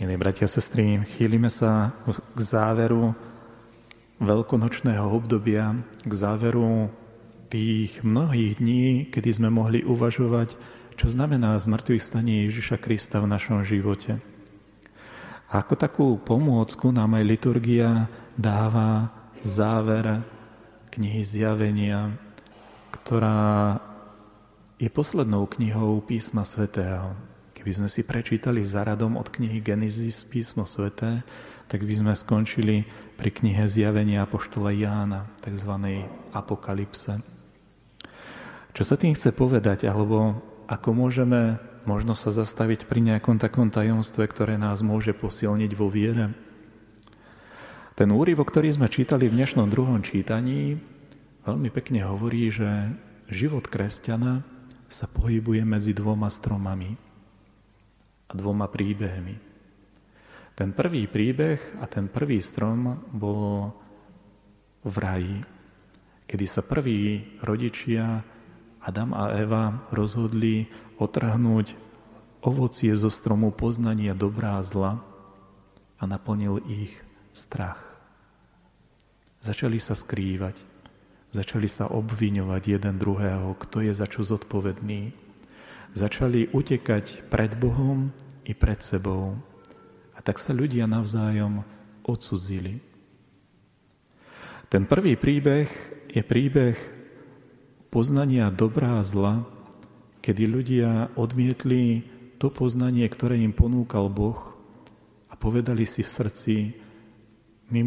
Milí bratia a sestry, chýlime sa k záveru veľkonočného obdobia, k záveru tých mnohých dní, kedy sme mohli uvažovať, čo znamená zmrtvých stanie Ježiša Krista v našom živote. A ako takú pomôcku nám aj liturgia dáva záver knihy Zjavenia, ktorá je poslednou knihou písma svätého. Keby sme si prečítali zaradom od knihy Genesis písmo sveté, tak by sme skončili pri knihe Zjavenia Apoštola Jána, tzv. Apokalypse. Čo sa tým chce povedať, alebo ako môžeme možno sa zastaviť pri nejakom takom tajomstve, ktoré nás môže posilniť vo viere? Ten úryvok, ktorý sme čítali v dnešnom druhom čítaní, veľmi pekne hovorí, že život kresťana sa pohybuje medzi dvoma stromami a dvoma príbehmi. Ten prvý príbeh a ten prvý strom bol v raji, kedy sa prví rodičia Adam a Eva rozhodli otrhnúť ovocie zo stromu poznania dobrá a zla a naplnil ich strach. Začali sa skrývať, začali sa obviňovať jeden druhého, kto je za čo zodpovedný, začali utekať pred Bohom i pred sebou. A tak sa ľudia navzájom odsudzili. Ten prvý príbeh je príbeh poznania dobrá a zla, kedy ľudia odmietli to poznanie, ktoré im ponúkal Boh a povedali si v srdci, my,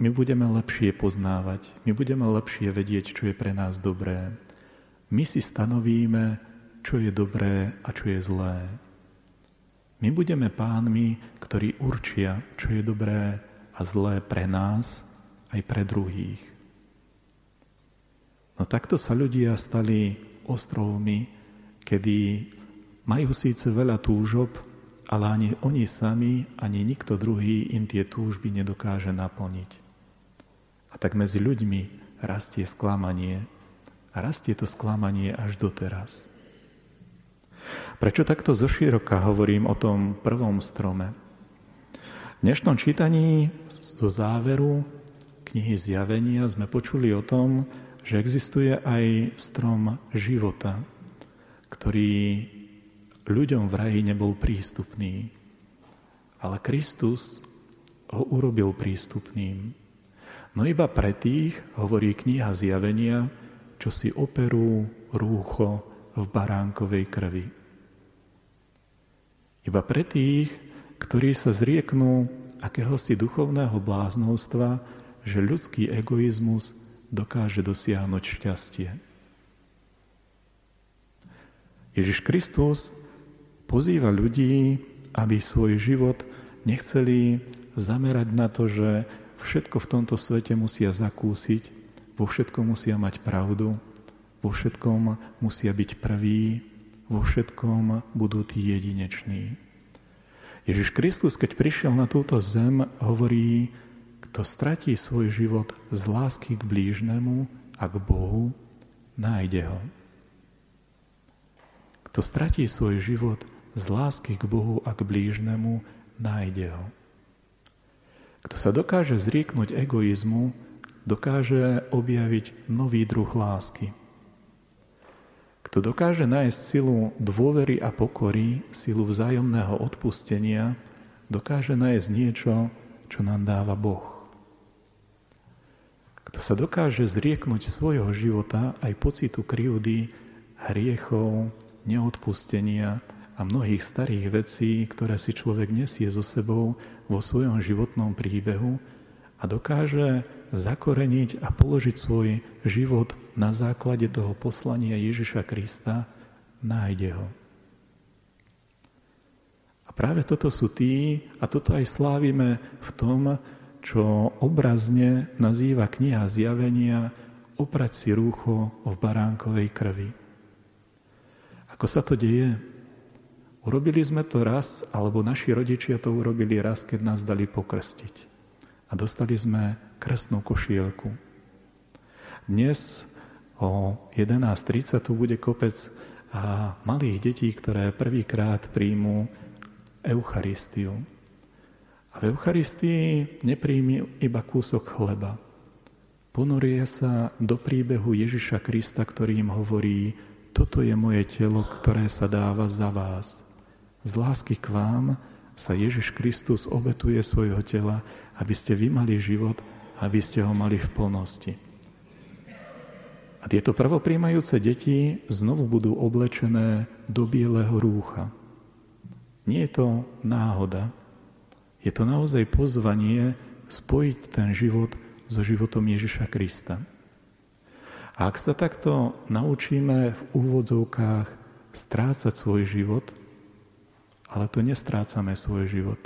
my budeme lepšie poznávať, my budeme lepšie vedieť, čo je pre nás dobré. My si stanovíme, čo je dobré a čo je zlé. My budeme pánmi, ktorí určia, čo je dobré a zlé pre nás aj pre druhých. No takto sa ľudia stali ostrovmi, kedy majú síce veľa túžob, ale ani oni sami, ani nikto druhý im tie túžby nedokáže naplniť. A tak medzi ľuďmi rastie sklamanie. A rastie to sklamanie až doteraz. Prečo takto zoširoka hovorím o tom prvom strome? V dnešnom čítaní zo záveru knihy Zjavenia sme počuli o tom, že existuje aj strom života, ktorý ľuďom v raji nebol prístupný. Ale Kristus ho urobil prístupným. No iba pre tých, hovorí kniha Zjavenia, čo si operú rúcho v baránkovej krvi. Iba pre tých, ktorí sa zrieknú akéhosi duchovného bláznostva, že ľudský egoizmus dokáže dosiahnuť šťastie. Ježiš Kristus pozýva ľudí, aby svoj život nechceli zamerať na to, že všetko v tomto svete musia zakúsiť, vo všetkom musia mať pravdu, vo všetkom musia byť prví, vo všetkom budú tí jedineční. Ježiš Kristus, keď prišiel na túto zem, hovorí, kto stratí svoj život z lásky k blížnemu a k Bohu, nájde ho. Kto stratí svoj život z lásky k Bohu a k blížnemu, nájde ho. Kto sa dokáže zrieknúť egoizmu, dokáže objaviť nový druh lásky – kto dokáže nájsť silu dôvery a pokory, silu vzájomného odpustenia, dokáže nájsť niečo, čo nám dáva Boh. Kto sa dokáže zrieknúť svojho života aj pocitu krivdy, hriechov, neodpustenia a mnohých starých vecí, ktoré si človek nesie so sebou vo svojom životnom príbehu a dokáže zakoreniť a položiť svoj život na základe toho poslania Ježiša Krista, nájde ho. A práve toto sú tí, a toto aj slávime v tom, čo obrazne nazýva kniha zjavenia oprať si rúcho v baránkovej krvi. Ako sa to deje? Urobili sme to raz, alebo naši rodičia to urobili raz, keď nás dali pokrstiť. A dostali sme krstnú košielku. Dnes O 11.30 tu bude kopec a malých detí, ktoré prvýkrát príjmú Eucharistiu. A v Eucharistii nepríjmi iba kúsok chleba. Ponorie sa do príbehu Ježiša Krista, ktorý im hovorí, toto je moje telo, ktoré sa dáva za vás. Z lásky k vám sa Ježiš Kristus obetuje svojho tela, aby ste vy mali život, aby ste ho mali v plnosti. A tieto prvopríjmajúce deti znovu budú oblečené do bieleho rúcha. Nie je to náhoda, je to naozaj pozvanie spojiť ten život so životom Ježiša Krista. A ak sa takto naučíme v úvodzovkách strácať svoj život, ale to nestrácame svoj život.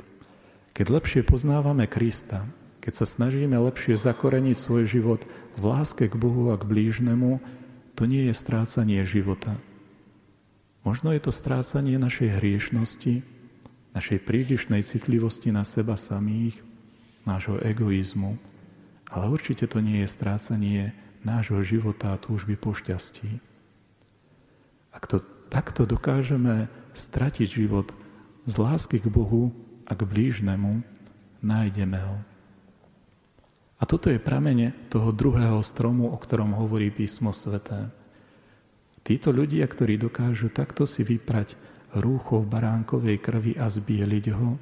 Keď lepšie poznávame Krista, keď sa snažíme lepšie zakoreniť svoj život v láske k Bohu a k blížnemu, to nie je strácanie života. Možno je to strácanie našej hriešnosti, našej prílišnej citlivosti na seba samých, nášho egoizmu, ale určite to nie je strácanie nášho života a túžby po šťastí. Ak to takto dokážeme stratiť život z lásky k Bohu a k blížnemu, nájdeme ho. A toto je pramene toho druhého stromu, o ktorom hovorí písmo sveté. Títo ľudia, ktorí dokážu takto si vyprať rúcho v baránkovej krvi a zbieliť ho,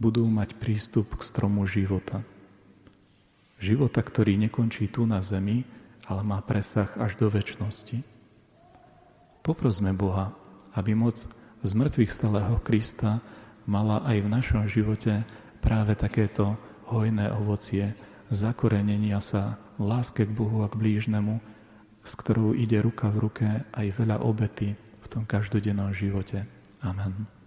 budú mať prístup k stromu života. Života, ktorý nekončí tu na zemi, ale má presah až do väčšnosti. Poprosme Boha, aby moc z mŕtvych stalého Krista mala aj v našom živote práve takéto hojné ovocie zakorenenia sa v láske k Bohu a k blížnemu, s ktorou ide ruka v ruke aj veľa obety, tom každodennom živote. Amen.